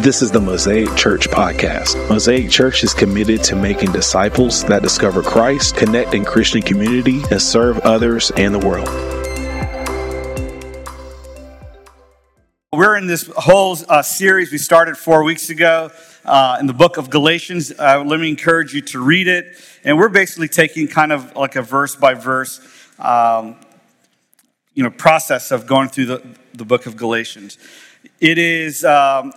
This is the Mosaic Church podcast. Mosaic Church is committed to making disciples that discover Christ, connect in Christian community, and serve others and the world. We're in this whole uh, series we started four weeks ago uh, in the book of Galatians. Uh, let me encourage you to read it. And we're basically taking kind of like a verse by verse, um, you know, process of going through the, the book of Galatians. It is um,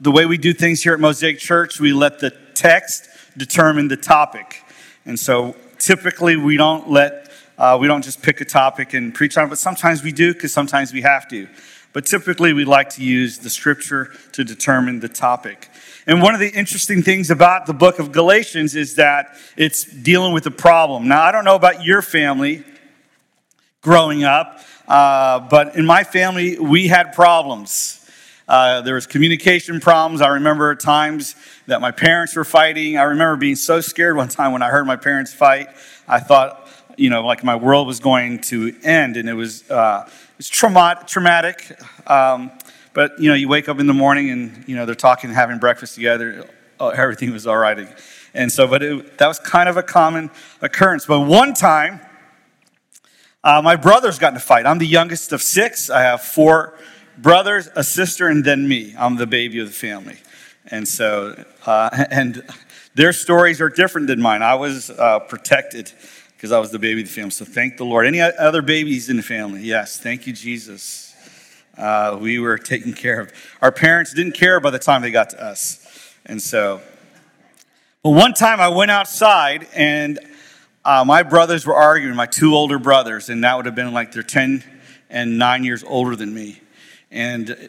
the way we do things here at Mosaic Church, we let the text determine the topic. And so typically we don't let, uh, we don't just pick a topic and preach on it, but sometimes we do because sometimes we have to. But typically we like to use the scripture to determine the topic. And one of the interesting things about the book of Galatians is that it's dealing with a problem. Now, I don't know about your family growing up, uh, but in my family, we had problems. Uh, there was communication problems. I remember times that my parents were fighting. I remember being so scared one time when I heard my parents fight. I thought, you know, like my world was going to end, and it was uh, traumatic. Um, but you know, you wake up in the morning and you know they're talking, having breakfast together. Oh, everything was all right. And so, but it, that was kind of a common occurrence. But one time, uh, my brothers got in a fight. I'm the youngest of six. I have four brothers, a sister, and then me. I'm the baby of the family. And so, uh, and their stories are different than mine. I was uh, protected because I was the baby of the family. So thank the Lord. Any other babies in the family? Yes. Thank you, Jesus. Uh, we were taken care of. Our parents didn't care by the time they got to us. And so, but one time I went outside and uh, my brothers were arguing, my two older brothers, and that would have been like they're 10 and 9 years older than me. And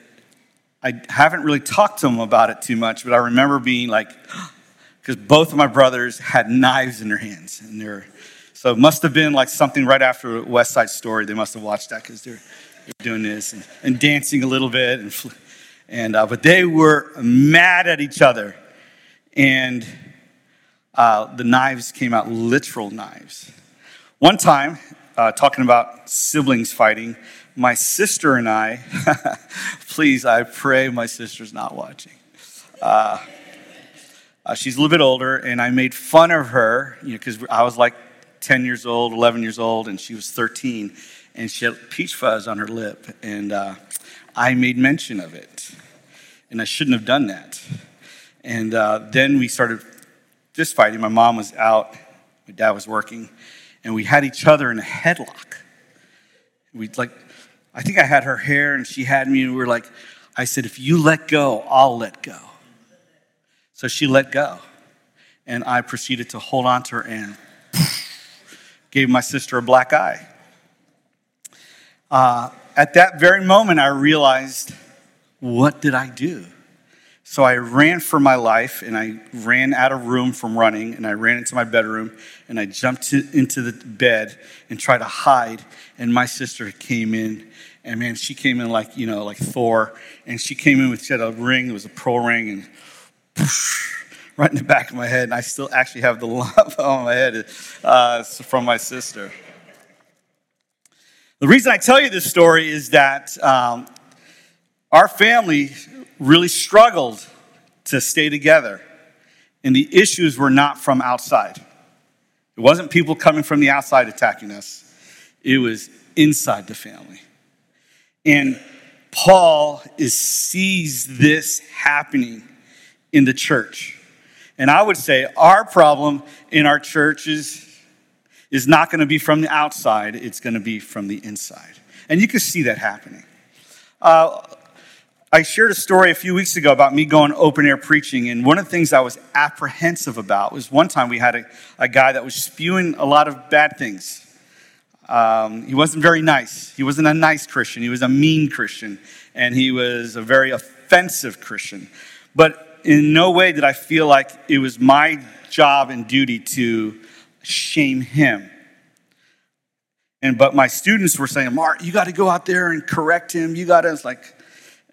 I haven't really talked to them about it too much, but I remember being like, because both of my brothers had knives in their hands. And they're, so it must have been like something right after West Side Story. They must have watched that because they're, they're, doing this and, and, dancing a little bit. And, and uh, but they were mad at each other. And uh, the knives came out literal knives. One time, uh, talking about siblings fighting, my sister and I, please, I pray my sister's not watching. Uh, uh, she's a little bit older, and I made fun of her, you know, because I was like 10 years old, 11 years old, and she was 13, and she had peach fuzz on her lip, and uh, I made mention of it, and I shouldn't have done that. And uh, then we started fist fighting. My mom was out, my dad was working, and we had each other in a headlock. We like I think I had her hair and she had me, and we were like, I said, if you let go, I'll let go. So she let go. And I proceeded to hold on to her and gave my sister a black eye. Uh, at that very moment, I realized, what did I do? So I ran for my life and I ran out of room from running and I ran into my bedroom and I jumped to, into the bed and tried to hide. And my sister came in and man, she came in like, you know, like Thor. And she came in with, she had a ring, it was a pearl ring and poosh, right in the back of my head. And I still actually have the lump on my head uh, from my sister. The reason I tell you this story is that um, our family really struggled to stay together. And the issues were not from outside. It wasn't people coming from the outside attacking us, it was inside the family. And Paul is, sees this happening in the church. And I would say our problem in our churches is not going to be from the outside, it's going to be from the inside. And you can see that happening. Uh, I shared a story a few weeks ago about me going open air preaching, and one of the things I was apprehensive about was one time we had a, a guy that was spewing a lot of bad things. Um, he wasn't very nice. He wasn't a nice Christian. He was a mean Christian, and he was a very offensive Christian. But in no way did I feel like it was my job and duty to shame him. And but my students were saying, Mark, you got to go out there and correct him. You got to, it's like,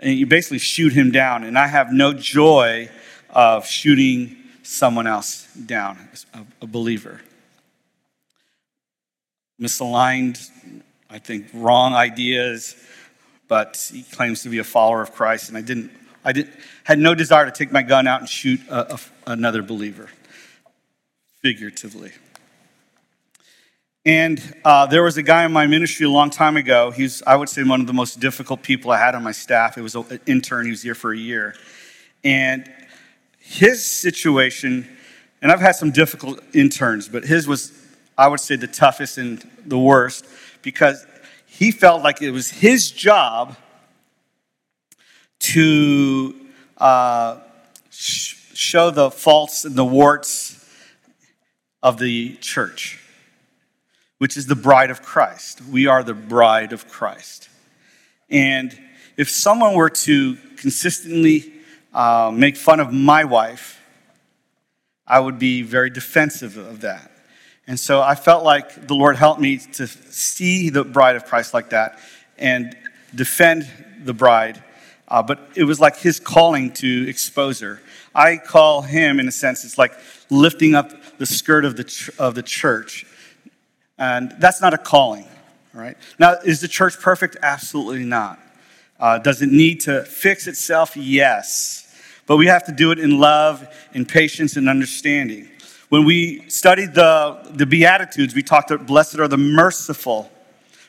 and you basically shoot him down. And I have no joy of shooting someone else down, a, believer. Misaligned, I think, wrong ideas, but he claims to be a follower of Christ, and I didn't. I didn't, had no desire to take my gun out and shoot a, a, another believer, figuratively. And uh, there was a guy in my ministry a long time ago. He's, I would say, one of the most difficult people I had on my staff. It was an intern. He was here for a year. And his situation, and I've had some difficult interns, but his was, I would say, the toughest and the worst because he felt like it was his job to uh, sh- show the faults and the warts of the church, which is the bride of Christ. We are the bride of Christ. And if someone were to consistently uh, make fun of my wife, I would be very defensive of that. And so I felt like the Lord helped me to see the bride of Christ like that and defend the bride. Uh, but it was like his calling to expose her. I call him, in a sense, it's like lifting up the skirt of the, ch- of the church. And that's not a calling, right? Now, is the church perfect? Absolutely not. Uh, does it need to fix itself? Yes. But we have to do it in love, in patience, and understanding. When we studied the, the Beatitudes, we talked about blessed are the merciful.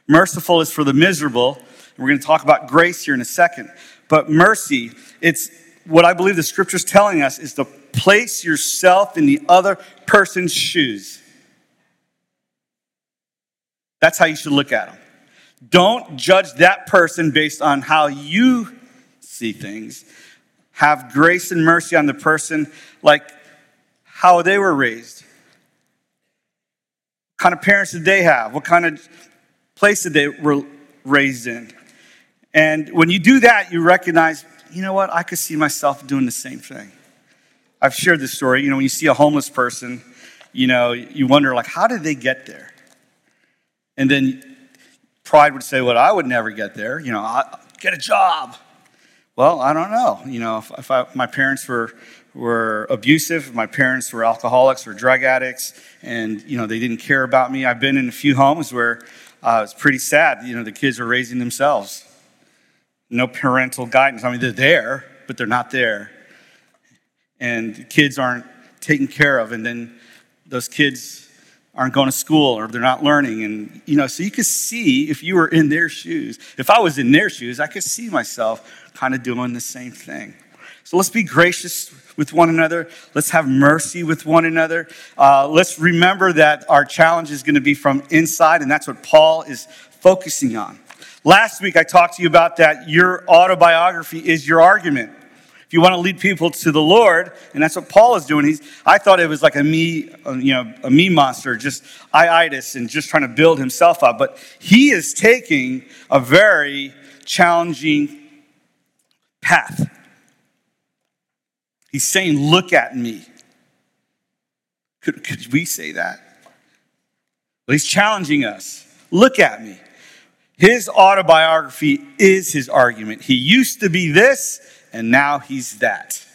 Merciful is for the miserable. We're going to talk about grace here in a second. But mercy, it's what I believe the scripture's telling us is to place yourself in the other person's shoes. That's how you should look at them. Don't judge that person based on how you see things. Have grace and mercy on the person like how they were raised. What kind of parents did they have? What kind of place did they were raised in? And when you do that, you recognize, you know what, I could see myself doing the same thing. I've shared this story. You know, when you see a homeless person, you know, you wonder, like, how did they get there? And then pride would say, well, I would never get there. You know, I, get a job. Well, I don't know. You know, if, if I, my parents were, were abusive, my parents were alcoholics or drug addicts, and, you know, they didn't care about me. I've been in a few homes where uh, it's pretty sad. You know, the kids are raising themselves. No parental guidance. I mean, they're there, but they're not there and kids aren't taken care of, and then those kids aren't going to school or they're not learning. And, you know, so you could see if you were in their shoes, if I was in their shoes, I could see myself kind of doing the same thing. So let's be gracious with one another. Let's have mercy with one another. Uh, let's remember that our challenge is going to be from inside, and that's what Paul is focusing on. Last week, I talked to you about that your autobiography is your argument. If you want to lead people to the Lord, and that's what Paul is doing, he's, I thought it was like a me, uh, you know, a me monster, just iitis and just trying to build himself up. But he is taking a very challenging path. He's saying, Look at me. Could, could we say that? Well, he's challenging us. Look at me. His autobiography is his argument. He used to be this, and now he's that.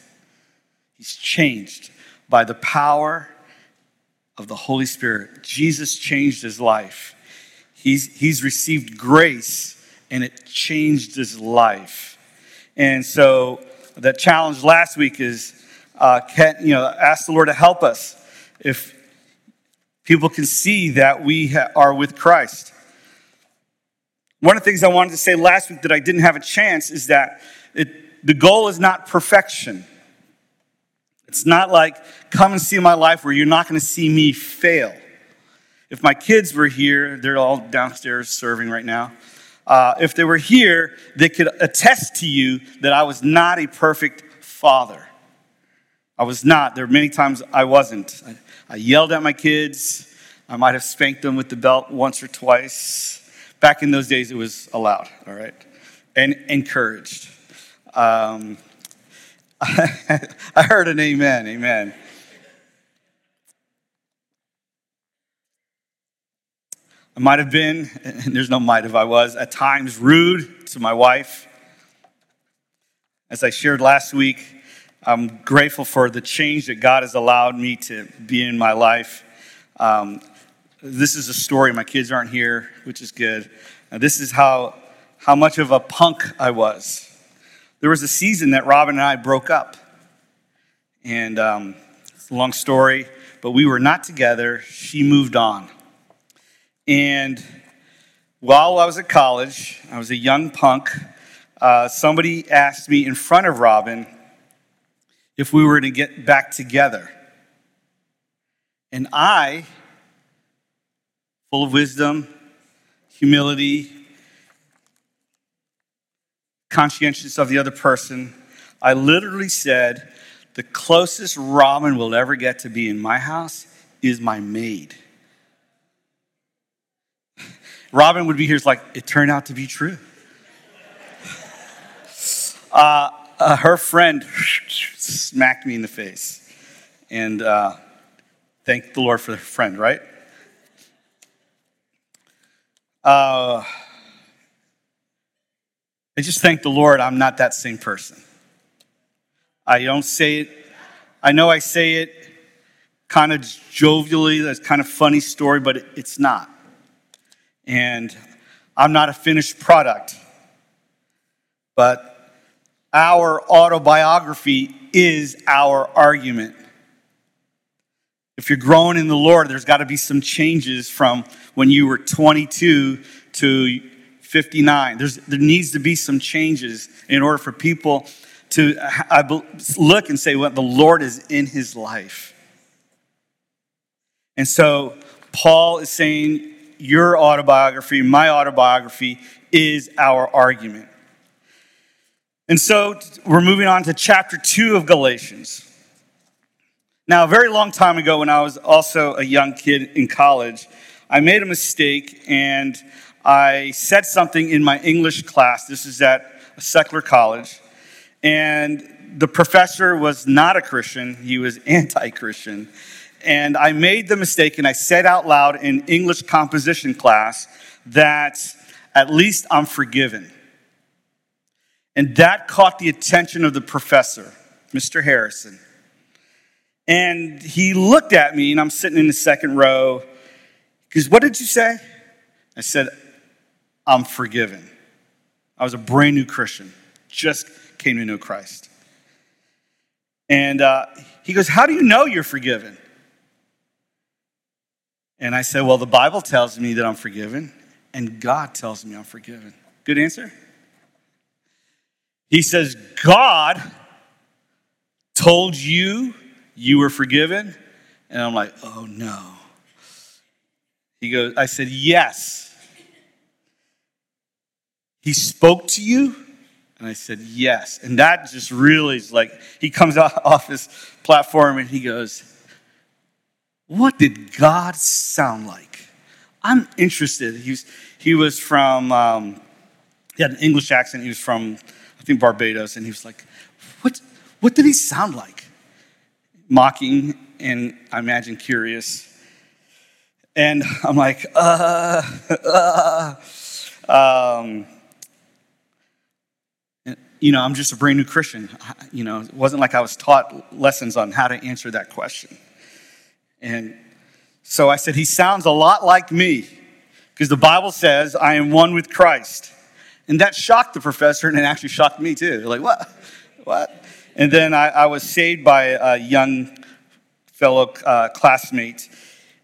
He's changed by the power of the Holy Spirit. Jesus changed his life. He's, he's received grace and it changed his life. And so the challenge last week is, uh, can, you know, ask the Lord to help us if people can see that we ha- are with Christ. One of the things I wanted to say last week that I didn't have a chance is that it, the goal is not perfection. It's not like, come and see my life where you're not going to see me fail. If my kids were here, they're all downstairs serving right now. Uh, if they were here, they could attest to you that I was not a perfect father. I was not. There were many times I wasn't. I, I yelled at my kids. I might have spanked them with the belt once or twice. Back in those days, it was allowed, all right? And encouraged. Um, I heard an amen, amen. I might have been, and there's no might have I was, at times rude to my wife. As I shared last week, I'm grateful for the change that God has allowed me to be in my life. Um, this is a story. My kids aren't here, which is good. this is how, how much of a punk I was. There was a season that Robin and I broke up. And um, it's a long story, but we were not together. She moved on. And while I was at college, I was a young punk. Uh, somebody asked me in front of Robin if we were to get back together. And I, full of wisdom, humility, conscientious of the other person, I literally said, the closest Robin will ever get to be in my house is my maid. Robin would be here, it's like, it turned out to be true. Uh, uh, her friend smacked me in the face. And uh, thank the Lord for the friend, right? Uh, I just thank the Lord I'm not that same person. I don't say it, I know I say it kind of jovially, that's kind of funny story, but it's not. And I'm not a finished product. But our autobiography is our argument. If you're growing in the Lord, there's got to be some changes from when you were 22 to 59. There's, there needs to be some changes in order for people to I, look and say, well, the Lord is in his life. And so Paul is saying, your autobiography, my autobiography, is our argument. And so we're moving on to chapter 2 of Galatians. Now, a very long time ago, when I was also a young kid in college, I made a mistake and I said something in my English class. This is at a secular college. And the professor was not a Christian, he was anti Christian. And I made the mistake and I said out loud in English composition class that at least I'm forgiven. And that caught the attention of the professor, Mr. Harrison. And he looked at me, and I'm sitting in the second row. He goes, What did you say? I said, I'm forgiven. I was a brand new Christian, just came to know Christ. And uh, he goes, How do you know you're forgiven? And I said, Well, the Bible tells me that I'm forgiven, and God tells me I'm forgiven. Good answer? He says, God told you you were forgiven? And I'm like, oh no. He goes, I said, yes. He spoke to you? And I said, yes. And that just really is like, he comes off his platform and he goes, what did God sound like? I'm interested. He was, he was from, um, he had an English accent. He was from I think Barbados, and he was like, what, what did he sound like? Mocking and I imagine curious. And I'm like, uh, uh, um, you know, I'm just a brand new Christian. You know, it wasn't like I was taught lessons on how to answer that question. And so I said, He sounds a lot like me because the Bible says, I am one with Christ. And that shocked the professor, and it actually shocked me too. Like, what? What? And then I, I was saved by a young fellow uh, classmate,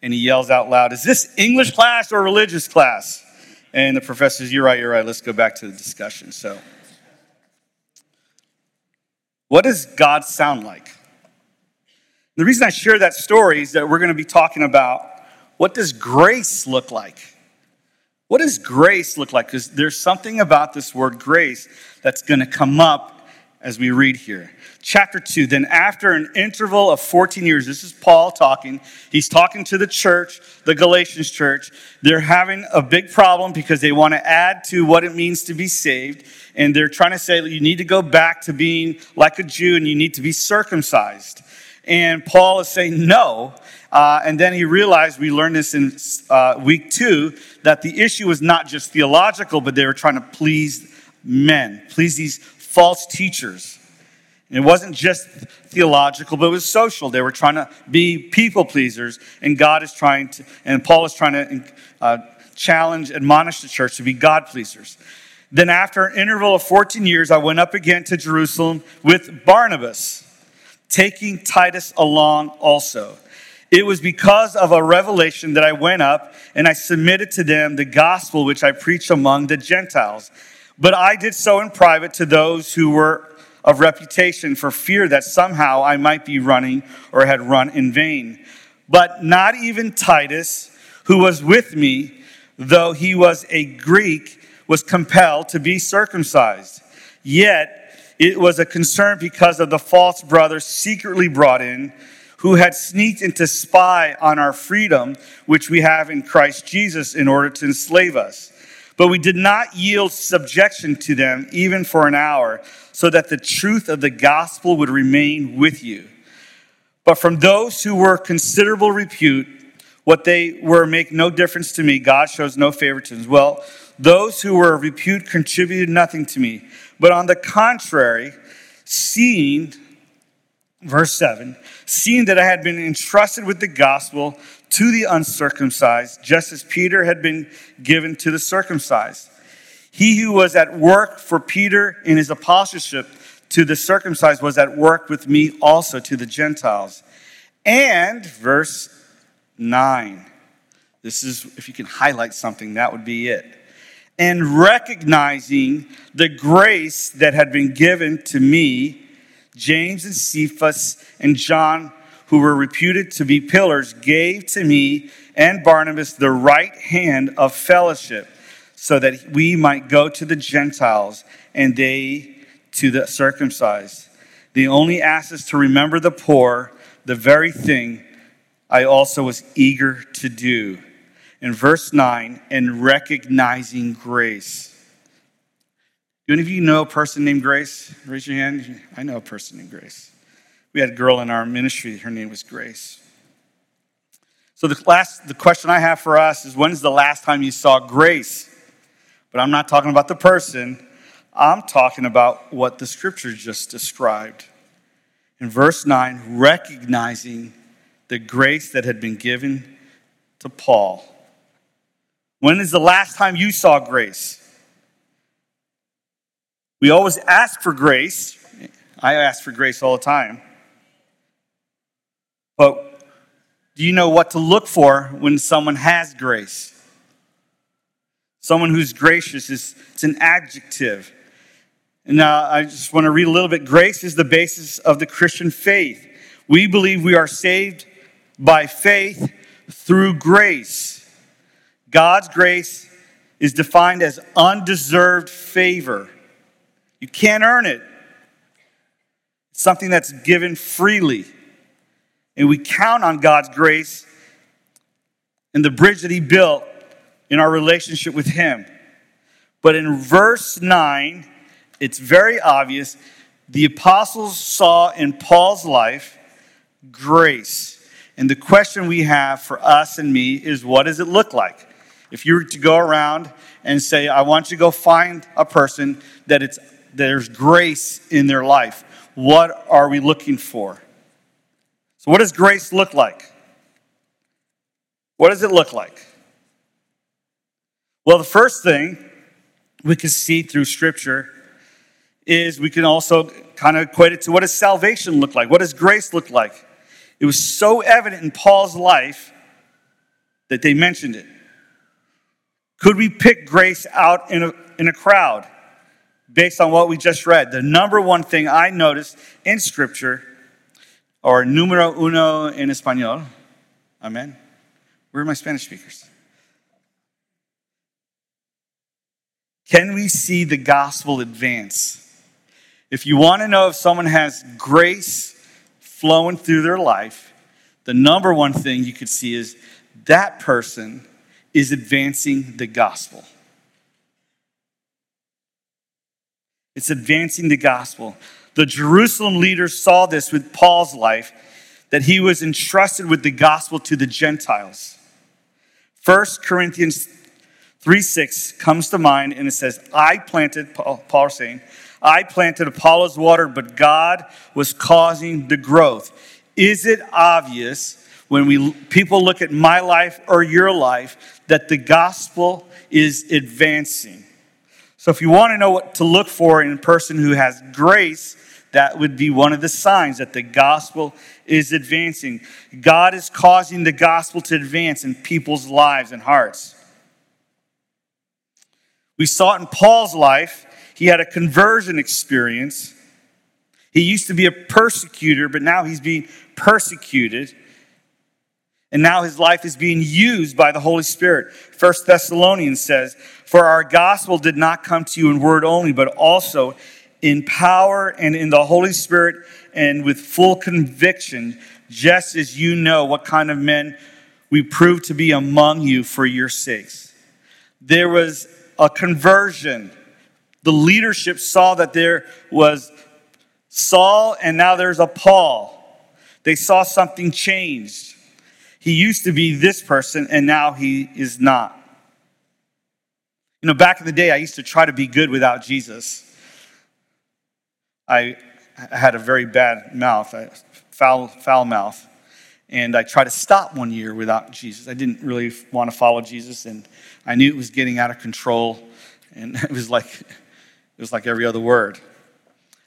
and he yells out loud, Is this English class or religious class? And the professor says, You're right, you're right. Let's go back to the discussion. So, what does God sound like? The reason I share that story is that we're going to be talking about what does grace look like? What does grace look like? Because there's something about this word grace that's going to come up as we read here. Chapter 2. Then, after an interval of 14 years, this is Paul talking. He's talking to the church, the Galatians church. They're having a big problem because they want to add to what it means to be saved. And they're trying to say you need to go back to being like a Jew and you need to be circumcised. And Paul is saying, no, uh, and then he realized, we learned this in uh, week two, that the issue was not just theological, but they were trying to please men, please these false teachers. It wasn't just theological, but it was social. They were trying to be people pleasers, and God is trying to, and Paul is trying to uh, challenge, admonish the church to be God pleasers. Then, after an interval of 14 years, I went up again to Jerusalem with Barnabas, taking Titus along also. It was because of a revelation that I went up and I submitted to them the gospel which I preached among the Gentiles. But I did so in private to those who were of reputation for fear that somehow I might be running or had run in vain. But not even Titus, who was with me, though he was a Greek, was compelled to be circumcised. Yet it was a concern because of the false brothers secretly brought in, who had sneaked in to spy on our freedom, which we have in Christ Jesus, in order to enslave us. But we did not yield subjection to them even for an hour, so that the truth of the gospel would remain with you. But from those who were considerable repute, what they were make no difference to me. God shows no favoritism. Well, those who were repute contributed nothing to me. But on the contrary, seeing, verse 7, seeing that I had been entrusted with the gospel to the uncircumcised, just as Peter had been given to the circumcised. He who was at work for Peter in his apostleship to the circumcised was at work with me also to the Gentiles. And, verse 9, this is, if you can highlight something, that would be it and recognizing the grace that had been given to me, James and Cephas and John, who were reputed to be pillars, gave to me and Barnabas the right hand of fellowship, so that we might go to the Gentiles and they to the circumcised. They only asked us to remember the poor, the very thing I also was eager to do in verse 9 and recognizing grace. Do any of you know a person named Grace? Raise your hand. I know a person named Grace. We had a girl in our ministry, her name was Grace. So the last the question I have for us is when's the last time you saw grace? But I'm not talking about the person. I'm talking about what the scripture just described. In verse 9, recognizing the grace that had been given to Paul when is the last time you saw grace? We always ask for grace. I ask for grace all the time. But do you know what to look for when someone has grace? Someone who's gracious is it's an adjective. And now I just want to read a little bit. Grace is the basis of the Christian faith. We believe we are saved by faith through grace. God's grace is defined as undeserved favor. You can't earn it. It's something that's given freely. And we count on God's grace and the bridge that He built in our relationship with Him. But in verse 9, it's very obvious the apostles saw in Paul's life grace. And the question we have for us and me is what does it look like? If you were to go around and say, I want you to go find a person that it's, there's grace in their life, what are we looking for? So, what does grace look like? What does it look like? Well, the first thing we can see through Scripture is we can also kind of equate it to what does salvation look like? What does grace look like? It was so evident in Paul's life that they mentioned it. Could we pick grace out in a, in a crowd based on what we just read? The number one thing I noticed in Scripture, or numero uno en español, amen. Where are my Spanish speakers? Can we see the gospel advance? If you want to know if someone has grace flowing through their life, the number one thing you could see is that person is advancing the gospel. It's advancing the gospel. The Jerusalem leaders saw this with Paul's life, that he was entrusted with the gospel to the Gentiles. 1 Corinthians 3 6 comes to mind and it says, I planted, Paul, Paul saying, I planted Apollos water, but God was causing the growth. Is it obvious when we people look at my life or your life that the gospel is advancing. So if you want to know what to look for in a person who has grace, that would be one of the signs that the gospel is advancing. God is causing the gospel to advance in people's lives and hearts. We saw it in Paul's life. He had a conversion experience. He used to be a persecutor, but now he's being persecuted. And now his life is being used by the Holy Spirit. First Thessalonians says, For our gospel did not come to you in word only, but also in power and in the Holy Spirit and with full conviction, just as you know what kind of men we proved to be among you for your sakes. There was a conversion. The leadership saw that there was Saul and now there's a Paul. They saw something changed. He used to be this person and now he is not. You know, back in the day, I used to try to be good without Jesus. I had a very bad mouth, a foul, foul mouth. And I tried to stop one year without Jesus. I didn't really want to follow Jesus, and I knew it was getting out of control. And it was like, it was like every other word.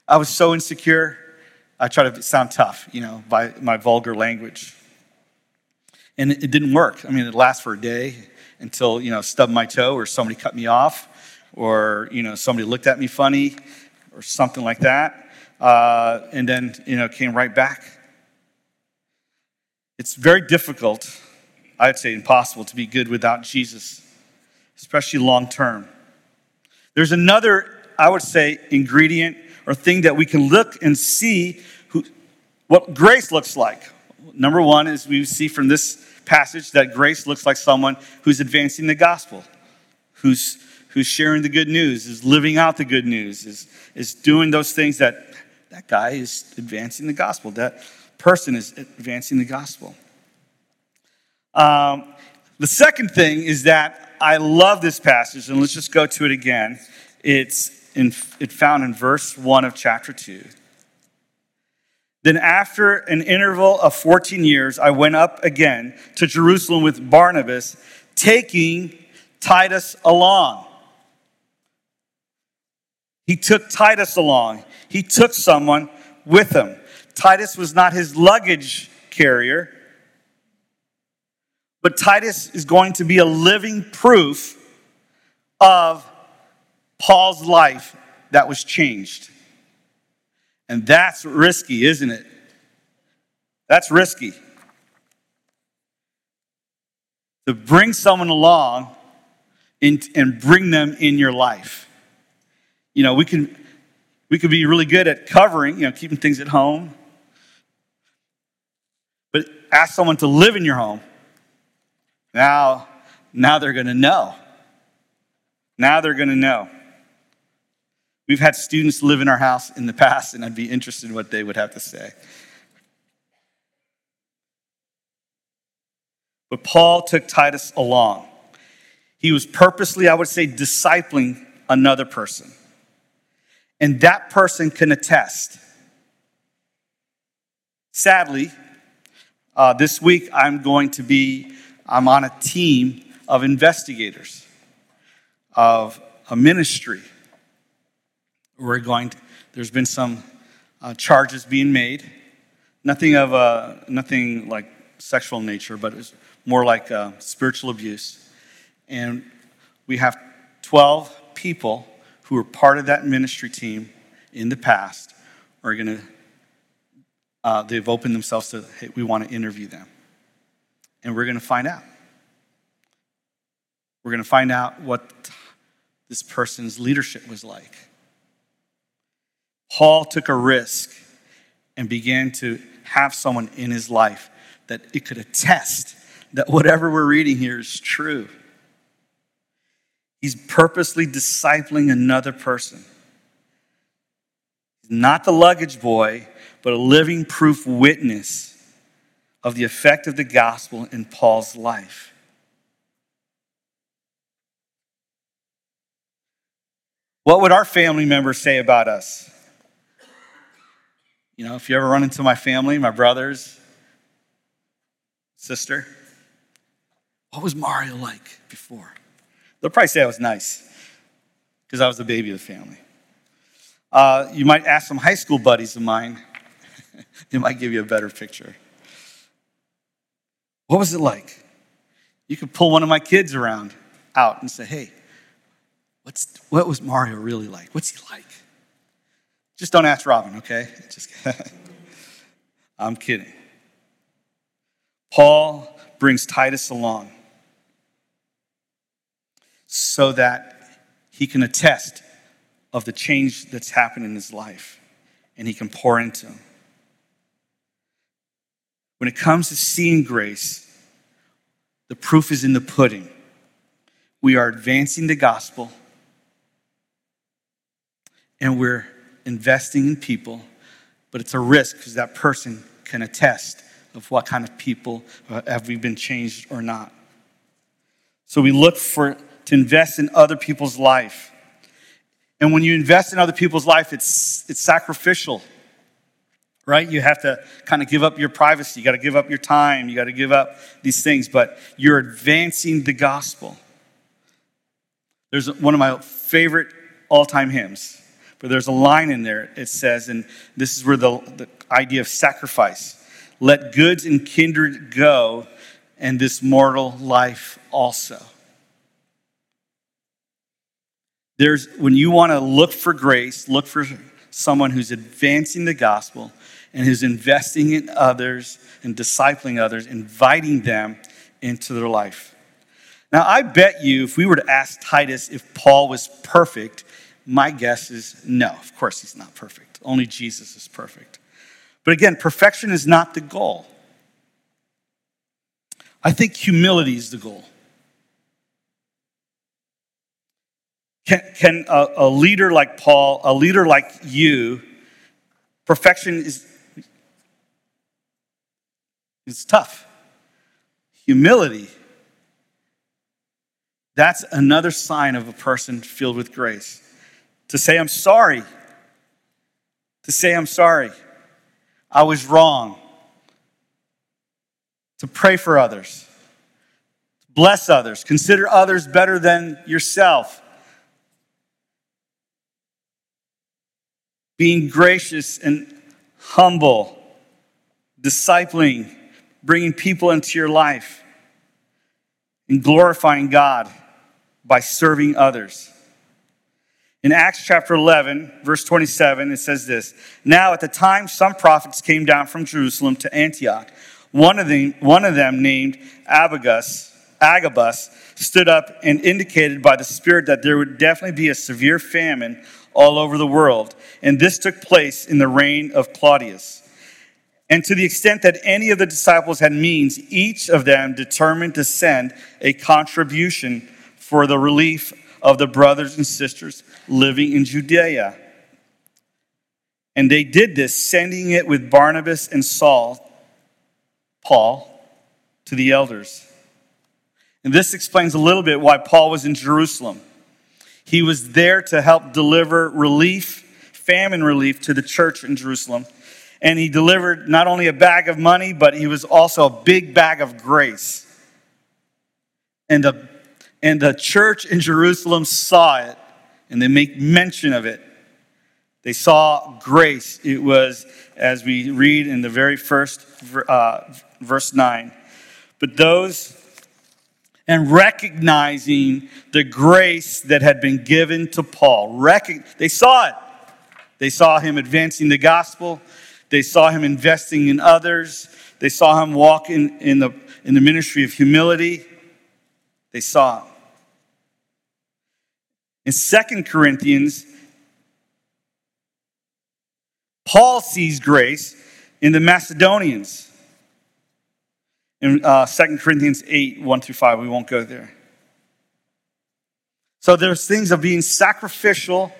I was so insecure. I tried to sound tough, you know, by my vulgar language. And it, didn't work. I mean, it lasts for a day until, you know, stubbed my toe or somebody cut me off or, you know, somebody looked at me funny or something like that. Uh, and then, you know, came right back. It's very difficult, I'd say impossible, to be good without Jesus, especially long term. There's another, I would say, ingredient or thing that we can look and see who, what grace looks like. Number one is we see from this passage that grace looks like someone who's advancing the gospel, who's, who's sharing the good news, is living out the good news, is, is doing those things that that guy is advancing the gospel. That person is advancing the gospel. Um, the second thing is that I love this passage, and let's just go to it again. It's in, it found in verse 1 of chapter 2. Then, after an interval of 14 years, I went up again to Jerusalem with Barnabas, taking Titus along. He took Titus along. He took someone with him. Titus was not his luggage carrier, but Titus is going to be a living proof of Paul's life that was changed. And that's risky, isn't it? That's risky. To bring someone along and bring them in your life. You know, we can we could be really good at covering, you know, keeping things at home. But ask someone to live in your home. Now, now they're going to know. Now they're going to know. We've had students live in our house in the past, and I'd be interested in what they would have to say. But Paul took Titus along. He was purposely, I would say, discipling another person. And that person can attest. Sadly, uh, this week I'm going to be, I'm on a team of investigators of a ministry we're going to, there's been some uh, charges being made. Nothing of a, nothing like sexual nature, but it's more like uh, spiritual abuse. And we have 12 people who are part of that ministry team in the past are going to, uh, they've opened themselves to, hey, we want to interview them. And we're going to find out. We're going to find out what this person's leadership was like. Paul took a risk and began to have someone in his life that it could attest that whatever we're reading here is true. He's purposely discipling another person. He's not the luggage boy, but a living proof witness of the effect of the gospel in Paul's life. What would our family members say about us? You know, if you ever run into my family, my brothers, sister, what was Mario like before? They'll probably say I was nice. because I was the baby of the family. Uh, you might ask some high school buddies of mine, it might give you a better picture. What was it like? You could pull one of my kids around out and say, hey, what's, what was Mario really like? What's he like? Just don't ask Robin, okay? Just, I'm kidding. Paul brings Titus along so that he can attest of the change that's happened in his life and he can pour into him. When it comes to seeing grace, the proof is in the pudding. We are advancing the gospel and we're investing in people, but it's a risk because that person can attest of what kind of people uh, have we been changed or not. So we look for to invest in other people's life. And when you invest in other people's life, it's, it's sacrificial, right? You have to kind of give up your privacy. You got to give up your time. You got to give up these things, but you're advancing the gospel. There's one of my favorite all time hymns, but there's a line in there. It says, and this is where the, the idea of sacrifice let goods and kindred go, and this mortal life also. There's, when you want to look for grace, look for someone who's advancing the gospel and who's investing in others and discipling others, inviting them into their life. Now, I bet you if we were to ask Titus if Paul was perfect, my guess is no. Of course, he's not perfect. Only Jesus is perfect. But again, perfection is not the goal. I think humility is the goal. Can, can a, a leader like Paul, a leader like you, perfection is, is tough. Humility, that's another sign of a person filled with grace. To say, I'm sorry. To say, I'm sorry. I was wrong. To pray for others. Bless others. Consider others better than yourself. being gracious and humble, discipling, bringing people into your life, and glorifying God by serving others. In Acts chapter 11, verse 27, it says this Now at the time, some prophets came down from Jerusalem to Antioch. One of them, one of them named Abagus, Agabus, stood up and indicated by the Spirit that there would definitely be a severe famine all over the world. And this took place in the reign of Claudius. And to the extent that any of the disciples had means, each of them determined to send a contribution for the relief of the brothers and sisters living in Judea. And they did this, sending it with Barnabas and Saul, Paul, to the elders. And this explains a little bit why Paul was in Jerusalem. He was there to help deliver relief, famine relief to the church in Jerusalem. And he delivered not only a bag of money, but he was also a big bag of grace. And the, and the church in Jerusalem saw it, and they make mention of it. They saw grace. It was, as we read in the very first uh, verse 9. But those and recognizing the grace that had been given to Paul. they saw it. They saw him advancing the gospel. They saw him investing in others. They saw him walk in, in, the, in the ministry of humility. They saw it. In Second Corinthians, Paul sees grace in the Macedonians in uh, 2 Corinthians 8, 1 through 5. We won't go there. So there's things of being sacrificial,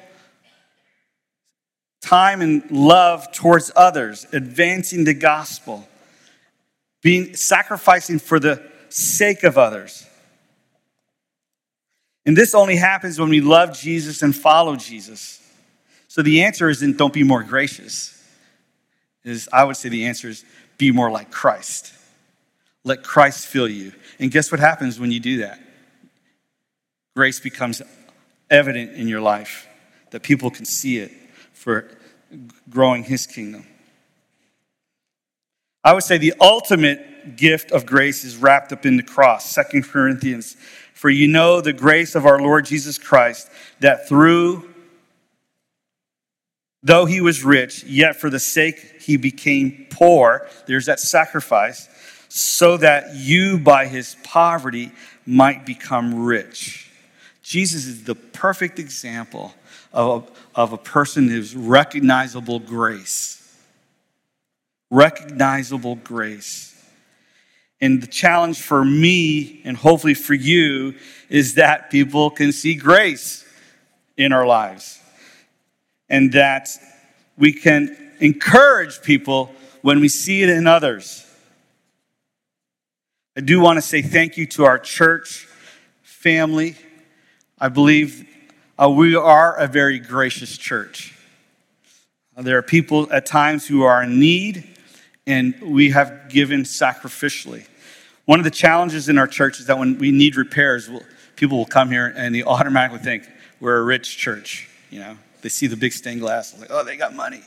time and love towards others, advancing the gospel, being sacrificing for the sake of others. And this only happens when we love Jesus and follow Jesus. So the answer isn't don't be more gracious. Is I would say the answer is be more like Christ. Let Christ fill you. And guess what happens when you do that? Grace becomes evident in your life, that people can see it for growing His kingdom. I would say the ultimate gift of grace is wrapped up in the cross. Second Corinthians. For you know the grace of our Lord Jesus Christ, that through, though he was rich, yet for the sake he became poor, there's that sacrifice, so that you by his poverty might become rich. Jesus is the perfect example of, of a person who's recognizable grace. Recognizable grace. And the challenge for me, and hopefully for you, is that people can see grace in our lives. And that we can encourage people when we see it in others. I do want to say thank you to our church family. I believe uh, we are a very gracious church. There are people at times who are in need, and we have given sacrificially. One of the challenges in our church is that when we need repairs, people will come here and they automatically think we're a rich church. You know, they see the big stained glass, like, oh, they got money.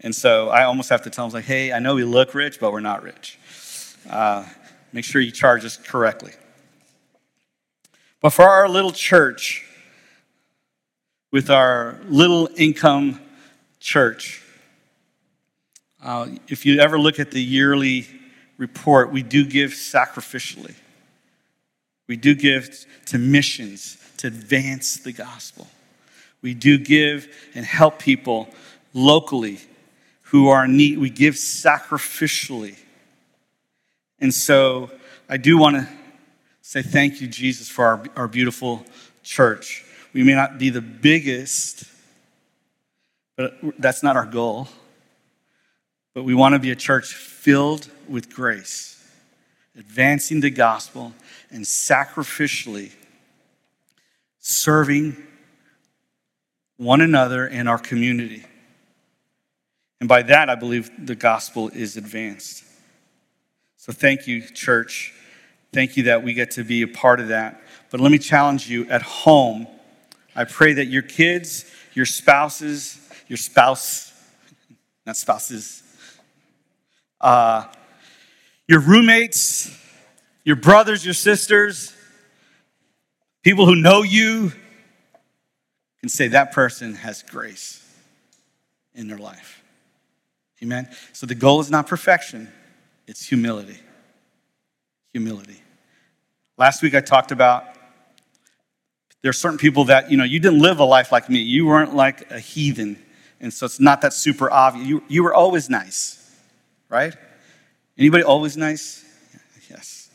And so I almost have to tell them, like, hey, I know we look rich, but we're not rich. Uh, make sure you charge us correctly. But for our little church, with our little income church, uh, if you ever look at the yearly report, we do give sacrificially. We do give to missions to advance the gospel. We do give and help people locally who are in need. We give sacrificially. And so I do want to say thank you, Jesus, for our, our beautiful church. We may not be the biggest, but that's not our goal. But we want to be a church filled with grace, advancing the gospel and sacrificially serving one another and our community. And by that, I believe the gospel is advanced. So thank you, church. Thank you that we get to be a part of that. But let me challenge you at home. I pray that your kids, your spouses, your spouse, not spouses, uh, your roommates, your brothers, your sisters, people who know you can say that person has grace in their life. Amen? So the goal is not perfection, it's humility. Humility. Last week I talked about there are certain people that, you know, you didn't live a life like me. You weren't like a heathen. And so it's not that super obvious. You, you were always nice, right? Anybody always nice? Yes.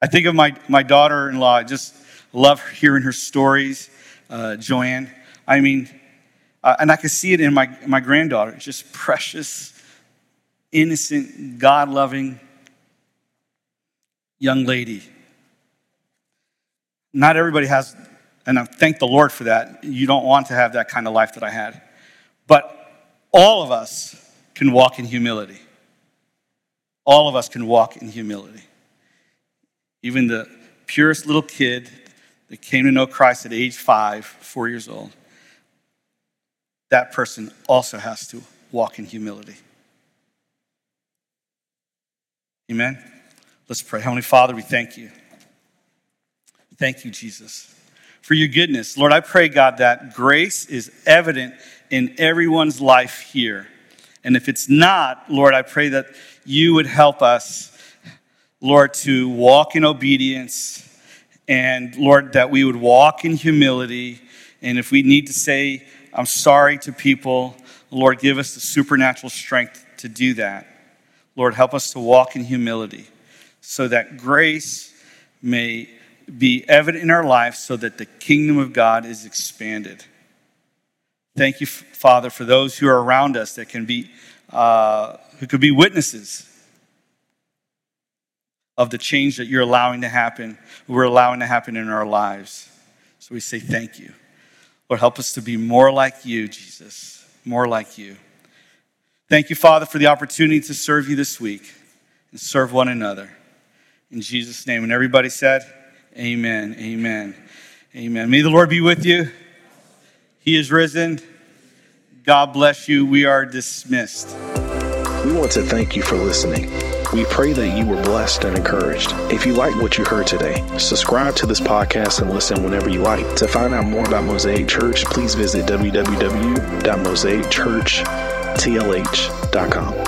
I think of my, my daughter in law. I just love hearing her stories, uh, Joanne. I mean, uh, and I can see it in my, my granddaughter. Just precious, innocent, God loving young lady. Not everybody has, and I thank the Lord for that. You don't want to have that kind of life that I had. But all of us can walk in humility. All of us can walk in humility. Even the purest little kid that came to know Christ at age five, four years old, that person also has to walk in humility. Amen? Let's pray. Heavenly Father, we thank you. Thank you, Jesus, for your goodness. Lord, I pray, God, that grace is evident in everyone's life here. And if it's not, Lord, I pray that you would help us, Lord, to walk in obedience and, Lord, that we would walk in humility. And if we need to say, I'm sorry to people, Lord, give us the supernatural strength to do that. Lord, help us to walk in humility so that grace may be evident in our life so that the kingdom of God is expanded. Thank you, Father, for those who are around us that can be, uh, who could be witnesses of the change that you're allowing to happen, we're allowing to happen in our lives. So we say thank you. Lord, help us to be more like you, Jesus, more like you. Thank you, Father, for the opportunity to serve you this week and serve one another. In Jesus' name. And everybody said, Amen, amen. Amen. May the Lord be with you. He is risen. God bless you. We are dismissed. We want to thank you for listening. We pray that you were blessed and encouraged. If you like what you heard today, subscribe to this podcast and listen whenever you like. To find out more about Mosaic Church, please visit www.mosaicchurchtlh.com.